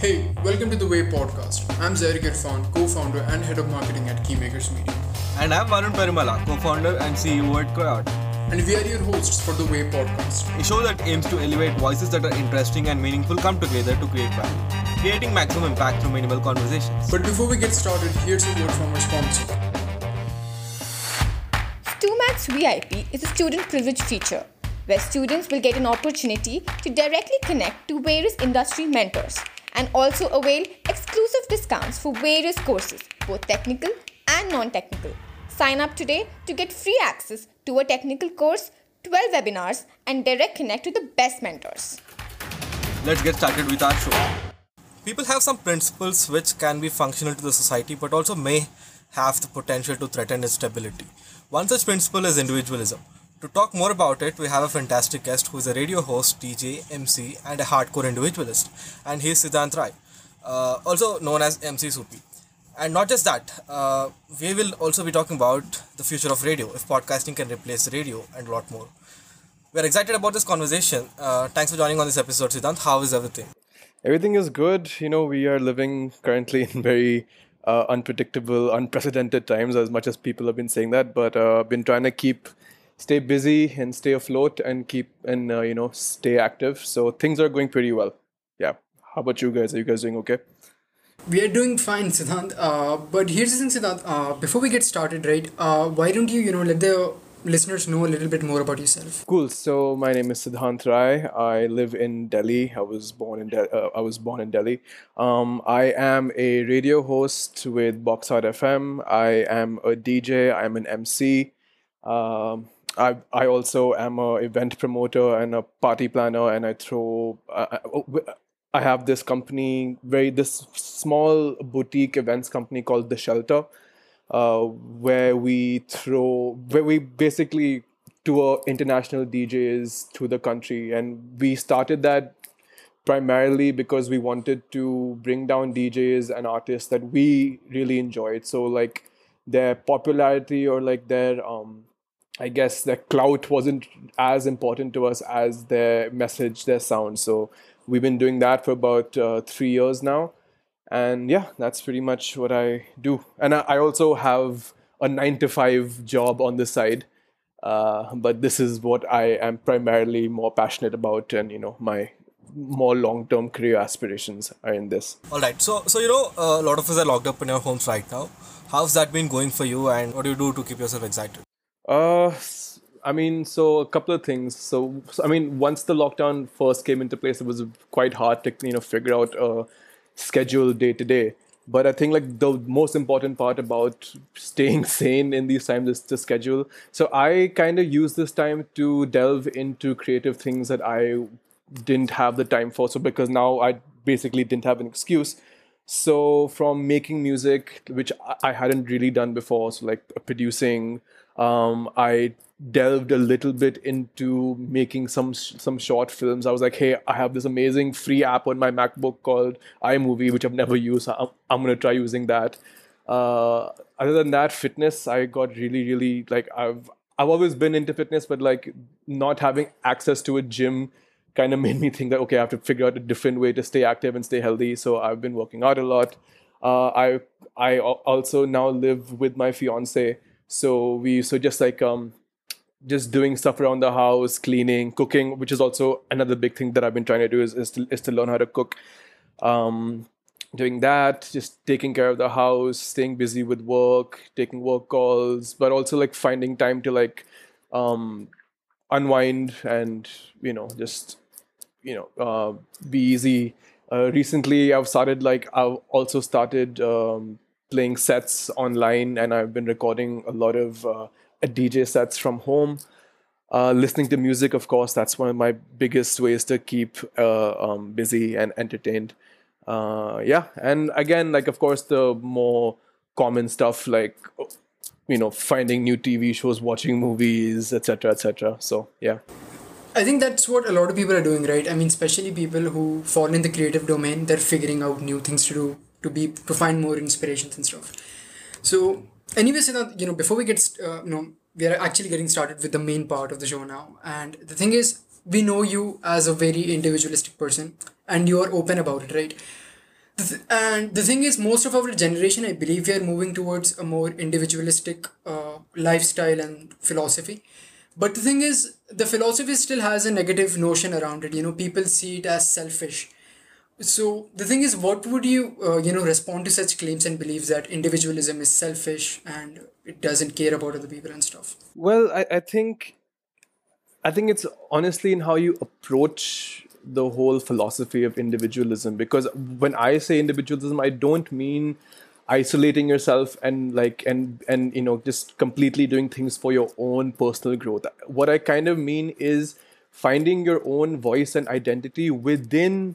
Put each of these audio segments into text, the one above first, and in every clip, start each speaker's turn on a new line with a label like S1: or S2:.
S1: Hey, welcome to the Way podcast. I'm Zarik Irfan, co-founder and head of marketing at Keymakers Media.
S2: And I'm Varun Perimala, co-founder and CEO at Coyote.
S1: And we are your hosts for the Way podcast,
S2: a show that aims to elevate voices that are interesting and meaningful come together to create value, creating maximum impact through minimal conversations.
S1: But before we get started, here's a word from our sponsor.
S3: StuMax VIP is a student privilege feature where students will get an opportunity to directly connect to various industry mentors and also avail exclusive discounts for various courses, both technical and non technical. Sign up today to get free access to a technical course, 12 webinars, and direct connect to the best mentors.
S2: Let's get started with our show. People have some principles which can be functional to the society but also may have the potential to threaten its stability. One such principle is individualism. To talk more about it, we have a fantastic guest who is a radio host, DJ, MC, and a hardcore individualist, and he is Siddhant Rai, uh, also known as MC Supi. And not just that, uh, we will also be talking about the future of radio, if podcasting can replace radio, and a lot more. We're excited about this conversation. Uh, thanks for joining on this episode, Siddhant. How is everything?
S4: Everything is good. You know, we are living currently in very uh, unpredictable, unprecedented times, as much as people have been saying that. But uh, been trying to keep, stay busy and stay afloat and keep and uh, you know stay active. So things are going pretty well. Yeah. How about you guys? Are you guys doing okay?
S1: We are doing fine, Siddhant. Uh, but here's the thing, Siddhant. Uh, before we get started, right? Uh, why don't you, you know, let the listeners know a little bit more about yourself?
S4: Cool. So my name is Siddhant Rai. I live in Delhi. I was born in De- uh, I was born in Delhi. Um, I am a radio host with Boxout FM. I am a DJ. I'm an MC. Um, I I also am a event promoter and a party planner, and I throw. Uh, I have this company, very this small boutique events company called The Shelter uh, where we throw where we basically tour international DJs through the country, and we started that primarily because we wanted to bring down DJs and artists that we really enjoyed. So like their popularity or like their um, I guess their clout wasn't as important to us as their message, their sound. So we've been doing that for about uh, three years now. And yeah that's pretty much what i do. And i, also have a nine to five job on the side. Uh, but this is what i am primarily more passionate about and you know my more long-term career aspirations are in this.
S2: All right. So so you know a lot of us are locked up in our homes right now. How's that been going for you and what do you do to keep yourself excited
S4: uh I mean, so a couple of things. So, so, I mean, once the lockdown first came into place, it was quite hard to you know figure out a schedule day to day. But I think like the most important part about staying sane in these times is the schedule. So I kind of use this time to delve into creative things that I didn't have the time for. So because now I basically didn't have an excuse. So from making music, which I hadn't really done before, so like producing, um, I delved a little bit into making some some short films. I was like, hey, I have this amazing free app on my MacBook called iMovie, which I've never used. I'm, I'm gonna try using that. Uh, other than that, fitness, I got really, really like I've I've always been into fitness, but like not having access to a gym kind of made me think that okay, I have to figure out a different way to stay active and stay healthy. So I've been working out a lot. Uh, I I also now live with my fiance, so we so just like um just doing stuff around the house, cleaning, cooking, which is also another big thing that I've been trying to do is, is, to, is to learn how to cook. Um, doing that, just taking care of the house, staying busy with work, taking work calls, but also like finding time to like um, unwind and you know just you know uh, be easy. Uh, recently, I've started like I've also started um, playing sets online, and I've been recording a lot of uh, DJ sets from home. Uh, listening to music, of course, that's one of my biggest ways to keep uh, um, busy and entertained. Uh, yeah, and again, like of course, the more common stuff like you know finding new TV shows, watching movies, etc., etc. So yeah.
S1: I think that's what a lot of people are doing, right? I mean, especially people who fall in the creative domain, they're figuring out new things to do to be to find more inspirations and stuff. So anyway anyways you know before we get uh, you know we are actually getting started with the main part of the show now. And the thing is we know you as a very individualistic person and you are open about it right? And the thing is most of our generation i believe we are moving towards a more individualistic uh, lifestyle and philosophy. But the thing is the philosophy still has a negative notion around it. You know people see it as selfish so the thing is what would you uh, you know respond to such claims and beliefs that individualism is selfish and it doesn't care about other people and stuff
S4: Well, I, I think I think it's honestly in how you approach the whole philosophy of individualism. Because when I say individualism, I don't mean isolating yourself and like and and you know just completely doing things for your own personal growth. What I kind of mean is finding your own voice and identity within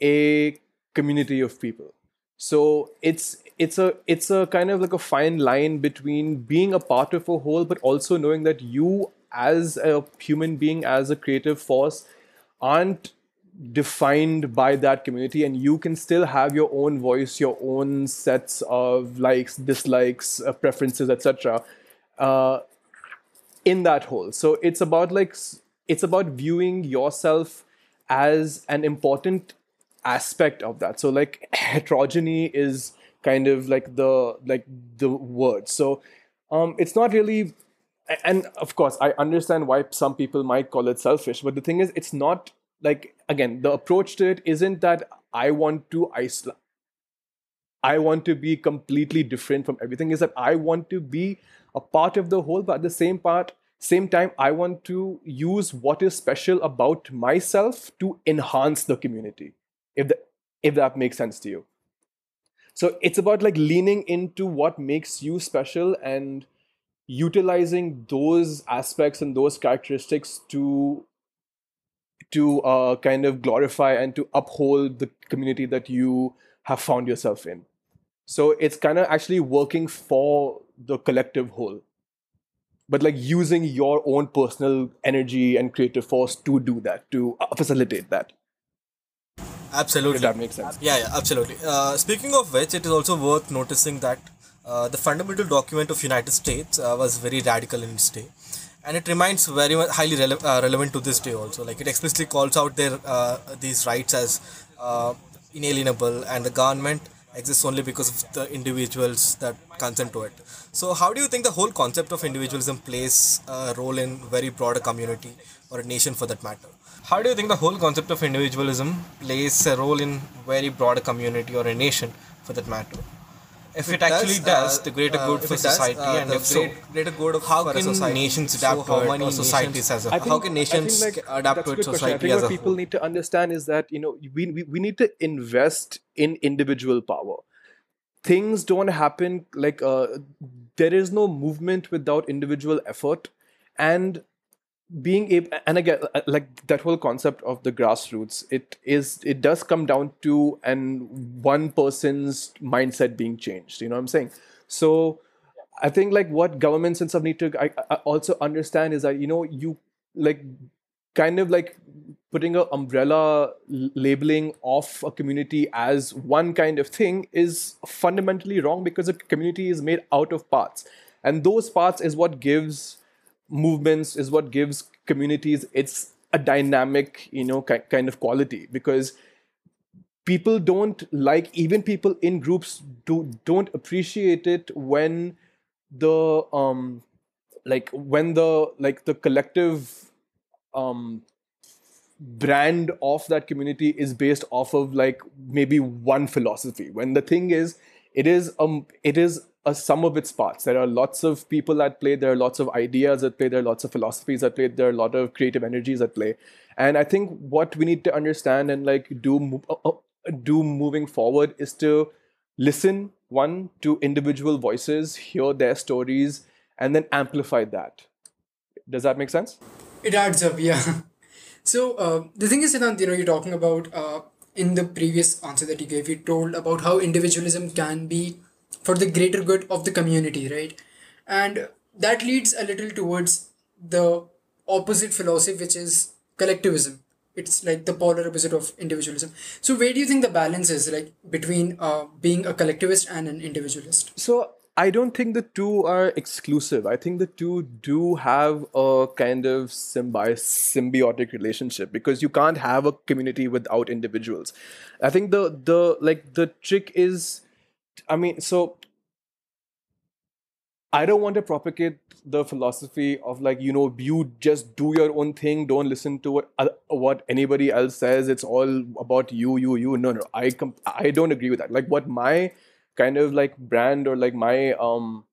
S4: a community of people. So it's it's a it's a kind of like a fine line between being a part of a whole but also knowing that you as a human being as a creative force aren't defined by that community and you can still have your own voice your own sets of likes dislikes uh, preferences etc uh, in that whole. So it's about like it's about viewing yourself as an important aspect of that. So like heterogeny is kind of like the like the word. So um it's not really and of course i understand why some people might call it selfish but the thing is it's not like again the approach to it isn't that i want to isolate I want to be completely different from everything. Is that I want to be a part of the whole, but at the same part, same time, I want to use what is special about myself to enhance the community. If the, if that makes sense to you. So it's about like leaning into what makes you special and utilizing those aspects and those characteristics to to uh, kind of glorify and to uphold the community that you have found yourself in. So it's kind of actually working for the collective whole, but like using your own personal energy and creative force to do that, to facilitate that.
S2: Absolutely.
S4: If that makes sense.
S2: Yeah, yeah, absolutely. Uh, speaking of which, it is also worth noticing that uh, the fundamental document of United States uh, was very radical in its day, and it remains very highly rele- uh, relevant to this day also. Like it explicitly calls out their uh, these rights as uh, inalienable, and the government exists only because of the individuals that consent to it. So, how do you think the whole concept of individualism plays a role in very broader community or a nation for that matter? How do you think the whole concept of individualism plays a role in very broader community or a nation for that matter? If it,
S5: it
S2: actually
S5: does,
S2: does,
S5: uh,
S2: the greater
S5: uh,
S2: good
S5: if
S2: for
S5: it does,
S2: society,
S5: uh,
S2: and
S5: the
S2: if so,
S5: greater good of-
S2: how
S5: a
S2: can
S5: society.
S2: nations
S5: So
S2: adapt
S5: how
S2: to it,
S5: many
S2: or societies as a
S4: think-
S2: how can nations
S4: like,
S2: adapt to
S4: a
S2: it,
S4: good question. I
S2: society
S4: think
S2: as
S4: what
S2: a
S4: people
S2: whole?
S4: need to understand is that you know we, we, we need to invest in individual power. Things don't happen like uh, there is no movement without individual effort, and being able and again uh, like that whole concept of the grassroots it is it does come down to and one person's mindset being changed you know what i'm saying? So i think like what governments and stuff need to I, I also understand is that you know you like kind of like putting a umbrella labeling of a community as one kind of thing is fundamentally wrong because a community is made out of parts. And those parts is what gives movements is what gives communities it's a dynamic you know kind of quality. Because people don't like even people in groups do don't appreciate it when the um like when the like the collective um brand of that community is based off of like maybe one philosophy. When the thing is it is um it is a sum of its parts. There are lots of people at play. There are lots of ideas at play. There are lots of philosophies at play. There are a lot of creative energies at play. And i think what we need to understand and like do uh, uh, do moving forward is to listen one to individual voices hear their stories and then amplify that. Does that make sense?
S1: It adds up, yeah. So uh, the thing is, Siddhant, you know, you're talking about uh, in the previous answer that you gave, you told about how individualism can be for the greater good of the community, right? And that leads a little towards the opposite philosophy, which is collectivism. It's like the polar opposite of individualism. So where do you think the balance is, like between uh, being a collectivist and an individualist?
S4: so I don't think the two are exclusive. I think the two do have a kind of symbi- symbiotic relationship because you can't have a community without individuals. I think the the like the trick is, I mean, so I don't want to propagate the philosophy of like you know you just do your own thing, don't listen to what uh, what anybody else says. It's all about you, you, you. No, no, I I don't agree with that. Like what my kind of like brand or like my um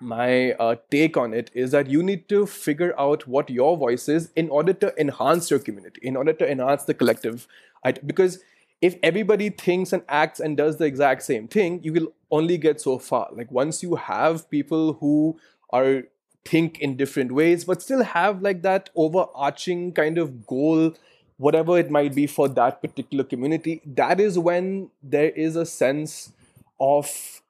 S4: my uh, take on it is that you need to figure out what your voice is in order to enhance your community, in order to enhance the collective. I, because if everybody thinks and acts and does the exact same thing, you will only get so far. Like once you have people who are think in different ways, but still have like that overarching kind of goal, whatever it might be for that particular community, that is when there is a sense of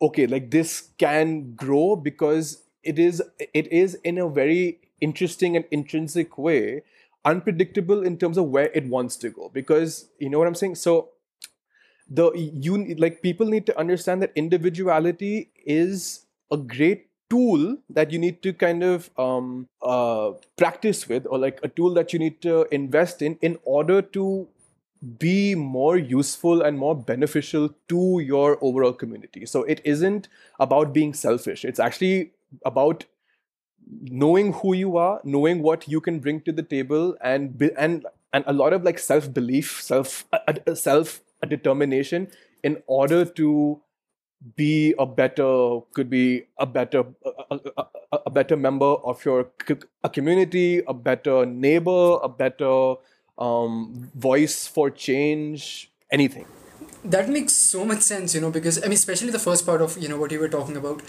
S4: okay, like this can grow because it is it is in a very interesting and intrinsic way unpredictable in terms of where it wants to go. Because you know what i'm saying? So the you like people need to understand that individuality is a great tool that you need to kind of um, uh, practice with or like a tool that you need to invest in in order to be more useful and more beneficial to your overall community. So it isn't about being selfish. It's actually about knowing who you are, knowing what you can bring to the table, and and and a lot of like self belief, self self determination in order to be a better could be a better a, a, a better member of your community a better neighbor a better um, voice for change anything.
S1: That makes so much sense you know because i mean especially the first part of you know what you were talking about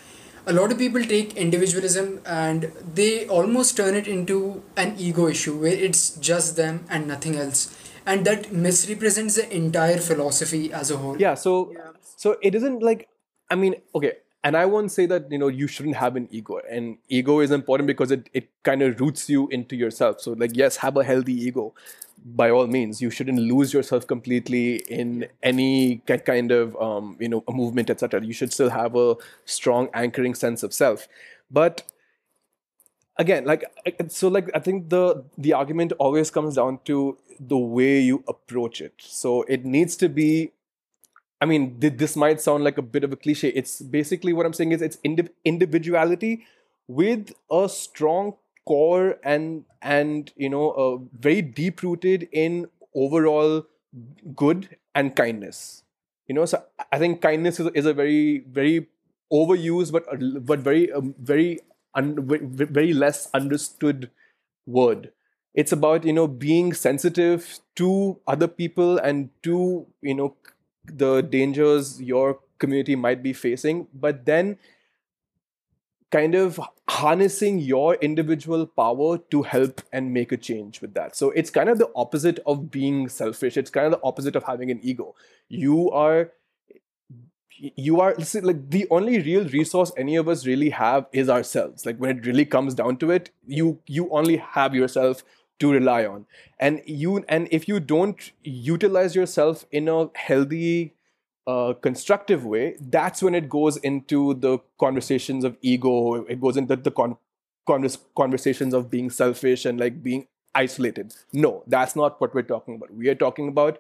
S1: a lot of people take individualism and they almost turn it into an ego issue where it's just them and nothing else. And that misrepresents the entire philosophy as a whole.
S4: Yeah so so it isn't like i mean okay and i won't say that you know you shouldn't have an ego. And ego is important because it, it kind of roots you into yourself. So like yes have a healthy ego. By all means you shouldn't lose yourself completely in any kind of um, you know a movement etc you should still have a strong anchoring sense of self. But again like so like i think the the argument always comes down to the way you approach it. So it needs to be i mean this might sound like a bit of a cliche. It's basically what i'm saying is it's individuality with a strong core and and you know uh, very deep rooted in overall good and kindness. You know so i think kindness is, is a very very overused but but very um, very un, very less understood word. It's about you know being sensitive to other people and to you know the dangers your community might be facing but then kind of harnessing your individual power to help and make a change with that. So it's kind of the opposite of being selfish. It's kind of the opposite of having an ego. You are you are like the only real resource any of us really have is ourselves like when it really comes down to it you you only have yourself to rely on and you and if you don't utilize yourself in a healthy uh, constructive way, that's when it goes into the conversations of ego. It goes into the con- convers- conversations of being selfish and like being isolated. No, that's not what we're talking about. We are talking about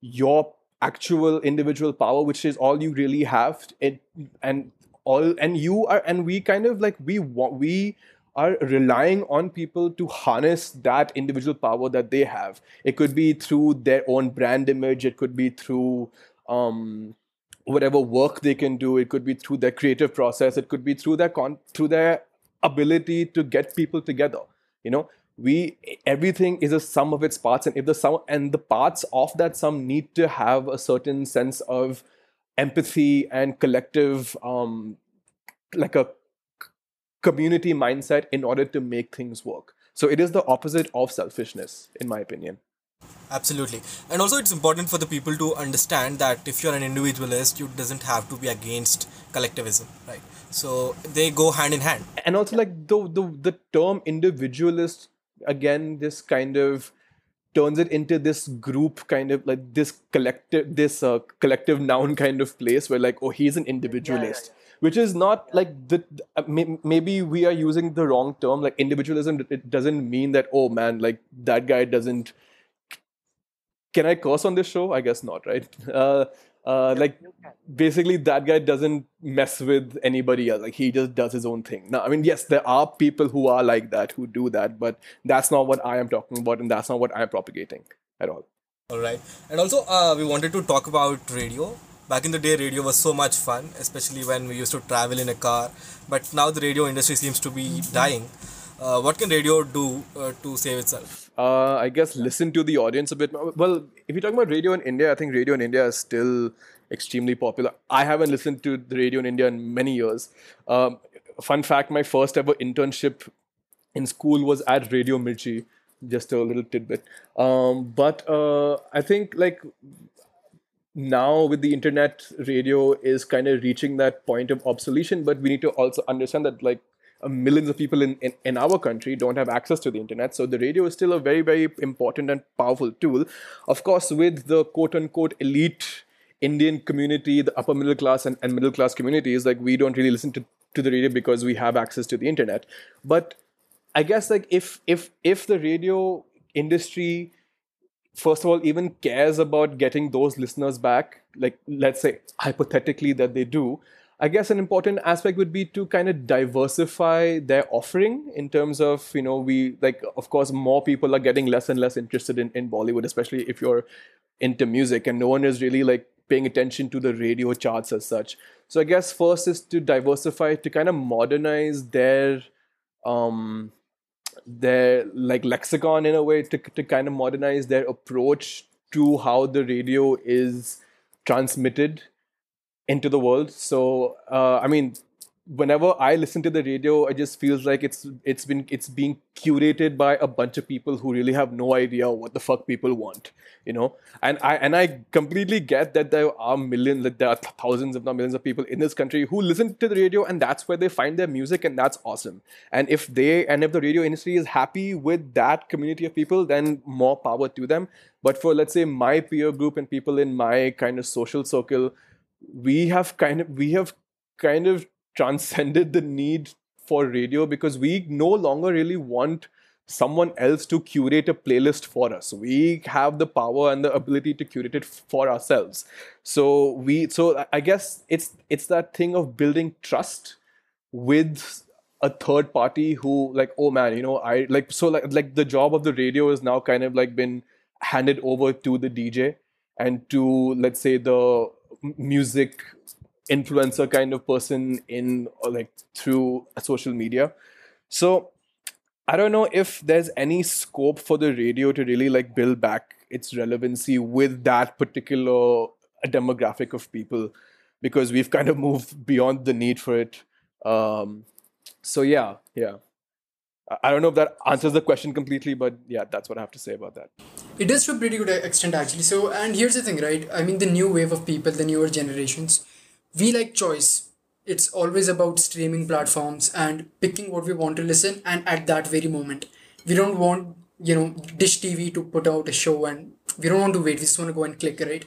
S4: your actual individual power, which is all you really have, it, and all, and you are, and we kind of like we want we are relying on people to harness that individual power that they have. It could be through their own brand image. It could be through um, whatever work they can do. It could be through their creative process. It could be through their con- through their ability to get people together. You know, we everything is a sum of its parts, and if the sum and the parts of that sum need to have a certain sense of empathy and collective, um, like a community mindset in order to make things work. So it is the opposite of selfishness, in my opinion.
S2: Absolutely. And also it's important for the people to understand that if you're an individualist, you doesn't have to be against collectivism, right? So they go hand in hand.
S4: And also like the the, the term individualist again this kind of turns it into this group kind of like this collective this uh, collective noun kind of place where like oh he's an individualist. Yeah, which is not like the uh, maybe we are using the wrong term like individualism it doesn't mean that oh man like that guy doesn't can i curse on this show? I guess not right? Uh, uh, like basically that guy doesn't mess with anybody else. Like he just does his own thing. Now i mean yes there are people who are like that who do that but that's not what i am talking about and that's not what i'm propagating at all.
S2: All right. And also, uh, we wanted to talk about radio. Back in the day, radio was so much fun, especially when we used to travel in a car. But now the radio industry seems to be dying. Uh, what can radio do uh, to save itself?
S4: uh, I guess listen to the audience a bit. Well, if you're talking about radio in India, I think radio in India is still extremely popular. I haven't listened to the radio in India in many years. Um, fun fact: my first ever internship in school was at Radio Mirchi. Just a little tidbit. Um, but uh, I think like now with the internet radio is kind of reaching that point of obsolescence but we need to also understand that like uh, millions of people in, in, in our country don't have access to the internet. So the radio is still a very very important and powerful tool. Of course with the quote unquote elite indian community the upper middle class and, and middle class communities like we don't really listen to, to the radio because we have access to the internet. But i guess like if if if the radio industry first of all even cares about getting those listeners back like let's say hypothetically that they do i guess an important aspect would be to kind of diversify their offering in terms of you know we like of course more people are getting less and less interested in, in bollywood especially if you're into music and no one is really like paying attention to the radio charts as such. So i guess first is to diversify to kind of modernize their um their like lexicon in a way to, to kind of modernize their approach to how the radio is transmitted into the world. So uh, i mean whenever i listen to the radio it just feels like it's it's been it's being curated by a bunch of people who really have no idea what the fuck people want you know? And i and i completely get that there are millions there are thousands if not millions of people in this country who listen to the radio and that's where they find their music and that's awesome. And if they and if the radio industry is happy with that community of people then more power to them. But for let's say my peer group and people in my kind of social circle we have kind of we have kind of transcended the need for radio because we no longer really want someone else to curate a playlist for us. We have the power and the ability to curate it for ourselves. So we so i guess it's it's that thing of building trust with a third party who like oh man you know i like so like like the job of the radio is now kind of like been handed over to the dj and to let's say the music influencer kind of person in or like through social media so i don't know if there's any scope for the radio to really like build back its relevancy with that particular demographic of people because we've kind of moved beyond the need for it um so yeah yeah I- don't know if that answers the question completely but yeah that's what i have to say about that
S1: It does to a pretty good extent, actually. So, and here's the thing, right? I mean, the new wave of people, the newer generations, we like choice. It's always about streaming platforms and picking what we want to listen, and at that very moment, we don't want you know Dish TV to put out a show, and we don't want to wait. We just want to go and click, right?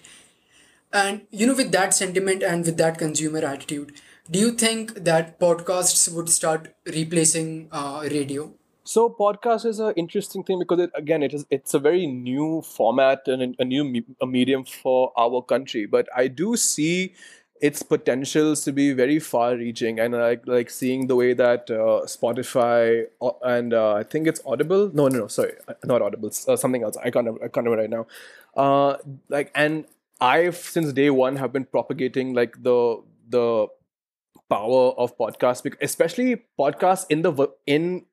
S1: And you know, with that sentiment and with that consumer attitude, do you think that podcasts would start replacing uh, radio?
S4: So podcast is an interesting thing because it, again, it is it's a very new format and a- new me- a medium for our country. But I do see its potentials to be very far-reaching, and like like seeing the way that uh, Spotify uh, and uh, I think it's Audible. No, no, no, sorry, uh, not Audible. Uh, something else. I can't I can't remember right now. Uh, like and I've since day one have been propagating like the the power of podcasts, especially podcasts in the in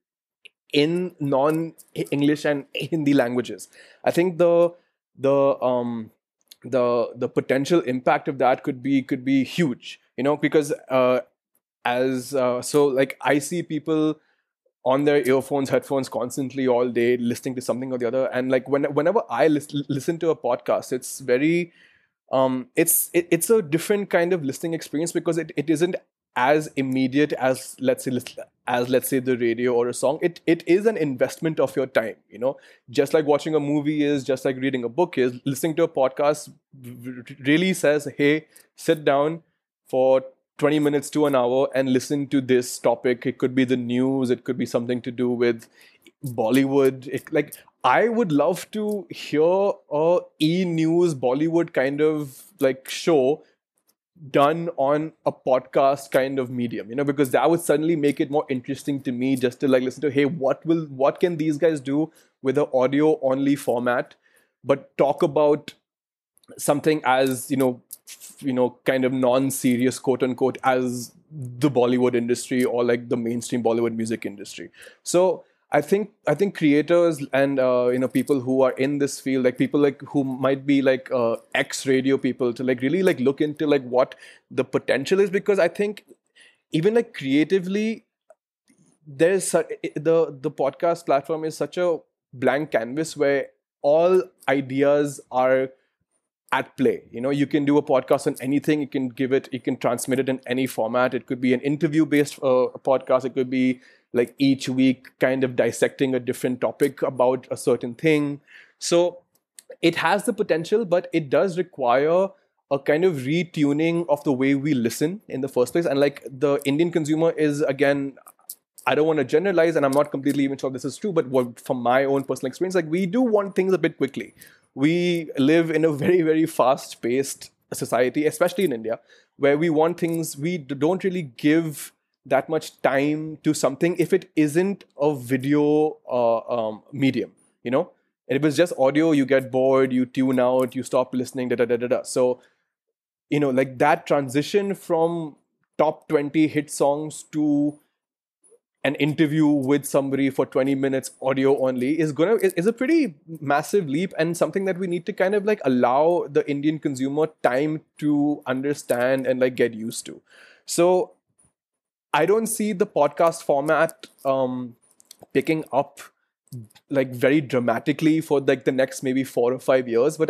S4: in non-English and Hindi languages. I think the the um the the potential impact of that could be could be huge. You know, because uh, as uh, so like I see people on their earphones, headphones constantly all day listening to something or the other, and like when whenever I lis- listen to a podcast, it's very um it's it, it's a different kind of listening experience because it, it isn't as immediate as let's say as let's say the radio or a song it it is an investment of your time you know just like watching a movie is just like reading a book is listening to a podcast really says hey sit down for 20 minutes to an hour and listen to this topic. It could be the news, it could be something to do with Bollywood. It, like, I would love to hear a e news Bollywood kind of like show done on a podcast kind of medium you know because that would suddenly make it more interesting to me just to like listen to hey what will what can these guys do with an audio only format but talk about something as you know you know kind of non-serious quote unquote as the bollywood industry or like the mainstream bollywood music industry. So I think I think creators and uh, you know people who are in this field, like people like who might be like uh, ex radio people, to like really like look into like what the potential is because I think even like creatively, there's the the podcast platform is such a blank canvas where all ideas are at play. You know you can do a podcast on anything you can give it you can transmit it in any format. It could be an interview based uh, podcast it could be like each week kind of dissecting a different topic about a certain thing so it has the potential but it does require a kind of retuning of the way we listen in the first place and like the indian consumer is again I don't want to generalize, and I'm not completely even sure this is true, but what, from my own personal experience, like we do want things a bit quickly. We live in a very, very fast paced society, especially in India, where we want things, we don't really give that much time to something if it isn't a video uh, um, medium, you know? And if it's just audio, you get bored, you tune out, you stop listening, da da da da da. So, you know, like that transition from top 20 hit songs to an interview with somebody for 20 minutes audio only is gonna is, a pretty massive leap and something that we need to kind of like allow the indian consumer time to understand and like get used to so i don't see the podcast format um picking up like very dramatically for like the next maybe four or five years but i